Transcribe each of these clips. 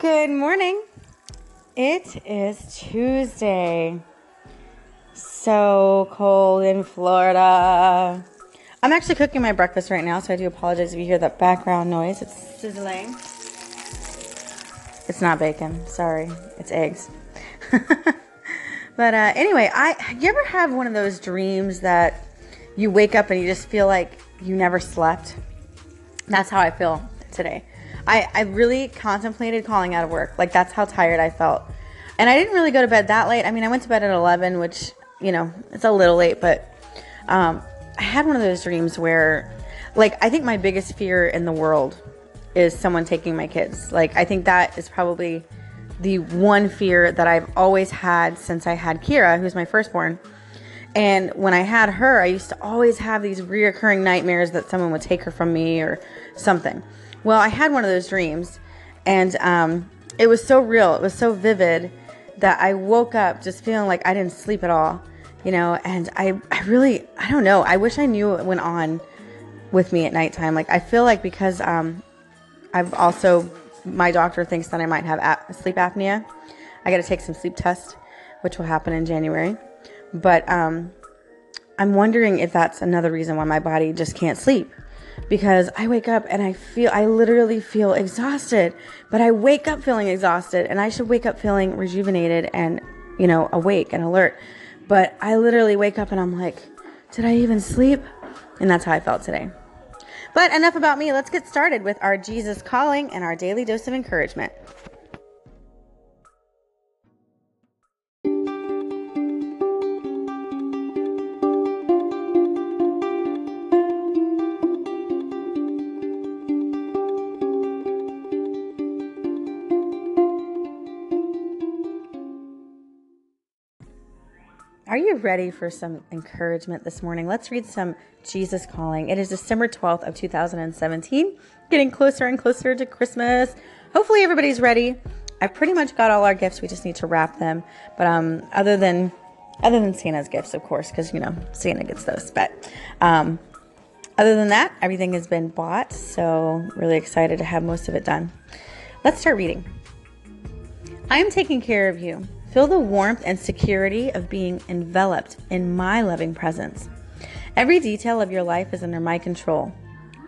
Good morning. It is Tuesday. So cold in Florida. I'm actually cooking my breakfast right now, so I do apologize if you hear that background noise. It's sizzling. It's not bacon. Sorry, it's eggs. but uh, anyway, I you ever have one of those dreams that you wake up and you just feel like you never slept? That's how I feel today. I, I really contemplated calling out of work. Like that's how tired I felt. And I didn't really go to bed that late. I mean, I went to bed at 11, which, you know, it's a little late, but um, I had one of those dreams where, like, I think my biggest fear in the world is someone taking my kids. Like, I think that is probably the one fear that I've always had since I had Kira, who's my firstborn. And when I had her, I used to always have these reoccurring nightmares that someone would take her from me or something. Well, I had one of those dreams, and um, it was so real, it was so vivid that I woke up just feeling like I didn't sleep at all, you know. And I, I really, I don't know. I wish I knew what went on with me at nighttime. Like I feel like because um, I've also, my doctor thinks that I might have ap- sleep apnea. I got to take some sleep tests, which will happen in January. But um, I'm wondering if that's another reason why my body just can't sleep because I wake up and I feel, I literally feel exhausted, but I wake up feeling exhausted and I should wake up feeling rejuvenated and, you know, awake and alert. But I literally wake up and I'm like, did I even sleep? And that's how I felt today. But enough about me. Let's get started with our Jesus calling and our daily dose of encouragement. Are you ready for some encouragement this morning? Let's read some Jesus Calling. It is December 12th of 2017, getting closer and closer to Christmas. Hopefully everybody's ready. I've pretty much got all our gifts. We just need to wrap them. But um, other than other than Santa's gifts, of course, because you know Santa gets those. But um, other than that, everything has been bought. So really excited to have most of it done. Let's start reading. I am taking care of you. Feel the warmth and security of being enveloped in my loving presence. Every detail of your life is under my control.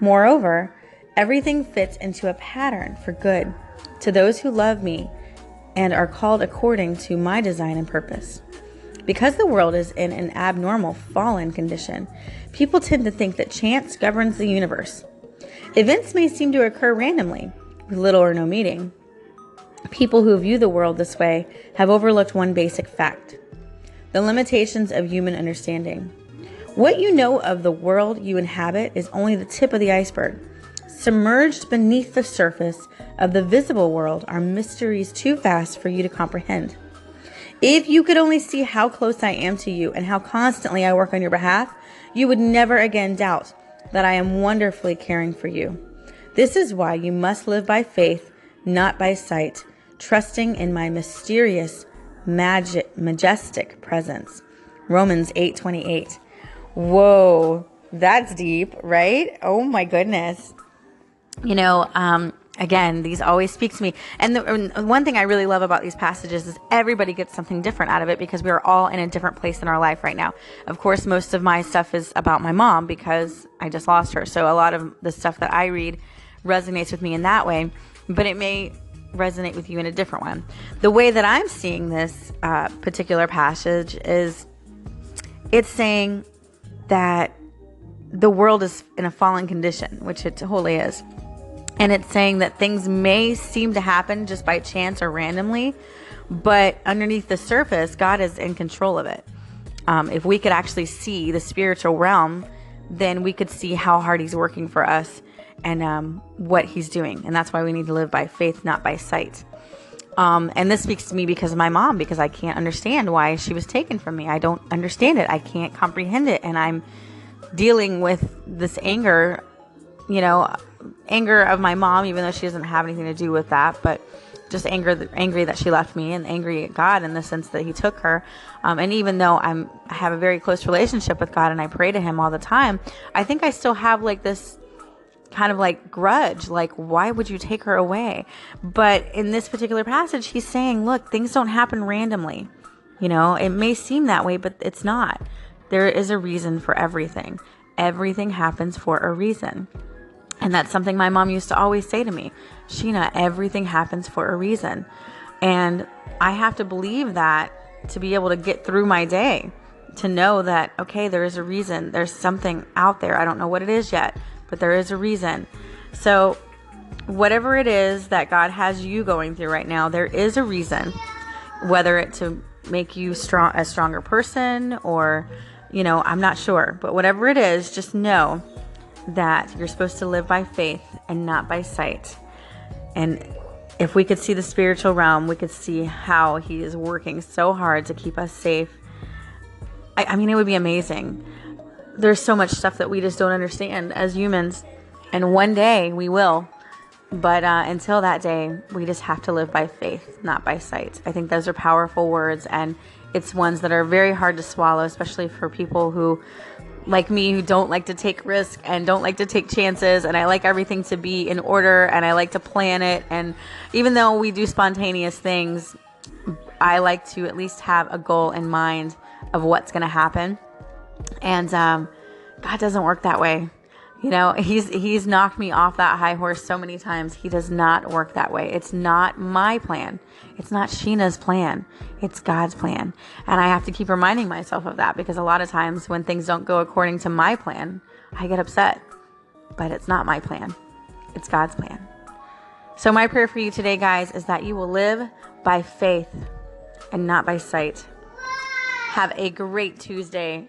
Moreover, everything fits into a pattern for good to those who love me and are called according to my design and purpose. Because the world is in an abnormal fallen condition, people tend to think that chance governs the universe. Events may seem to occur randomly, with little or no meaning. People who view the world this way have overlooked one basic fact the limitations of human understanding. What you know of the world you inhabit is only the tip of the iceberg. Submerged beneath the surface of the visible world are mysteries too vast for you to comprehend. If you could only see how close I am to you and how constantly I work on your behalf, you would never again doubt that I am wonderfully caring for you. This is why you must live by faith, not by sight, trusting in my mysterious, magic, majestic presence. Romans 8:28. Whoa, that's deep, right? Oh my goodness. You know, um, again, these always speak to me. And the and one thing I really love about these passages is everybody gets something different out of it because we are all in a different place in our life right now. Of course, most of my stuff is about my mom because I just lost her. So a lot of the stuff that I read resonates with me in that way. But it may resonate with you in a different one. The way that I'm seeing this uh, particular passage is it's saying that the world is in a fallen condition, which it totally is. And it's saying that things may seem to happen just by chance or randomly, but underneath the surface, God is in control of it. Um, if we could actually see the spiritual realm, then we could see how hard He's working for us and um, what he's doing. And that's why we need to live by faith, not by sight. Um, and this speaks to me because of my mom, because I can't understand why she was taken from me. I don't understand it. I can't comprehend it. And I'm dealing with this anger, you know, anger of my mom, even though she doesn't have anything to do with that, but just anger, angry that she left me and angry at God in the sense that he took her. Um, and even though I'm, I have a very close relationship with God and I pray to him all the time, I think I still have like this kind of like grudge like why would you take her away? But in this particular passage he's saying look things don't happen randomly. You know it may seem that way but it's not. There is a reason for everything. Everything happens for a reason. And that's something my mom used to always say to me. Sheena everything happens for a reason. And i have to believe that to be able to get through my day to know that okay there is a reason. There's something out there. I don't know what it is yet but there is a reason. So, whatever it is that God has you going through right now, there is a reason. Whether it to make you strong, a stronger person, or you know, I'm not sure, but whatever it is, just know that you're supposed to live by faith and not by sight. And if we could see the spiritual realm, we could see how He is working so hard to keep us safe. I, I mean, it would be amazing there's so much stuff that we just don't understand as humans. And one day we will. But uh, until that day, we just have to live by faith, not by sight. I think those are powerful words, and it's ones that are very hard to swallow, especially for people who, like me, who don't like to take risks and don't like to take chances. And I like everything to be in order, and I like to plan it. And even though we do spontaneous things, I like to at least have a goal in mind of what's going to happen and um, God doesn't work that way. You know, he's he's knocked me off that high horse so many times. He does not work that way. It's not my plan. It's not Sheena's plan. It's God's plan. And I have to keep reminding myself of that because a lot of times when things don't go according to my plan, I get upset. But it's not my plan. It's God's plan. So my prayer for you today, guys, is that you will live by faith and not by sight. Have a great Tuesday.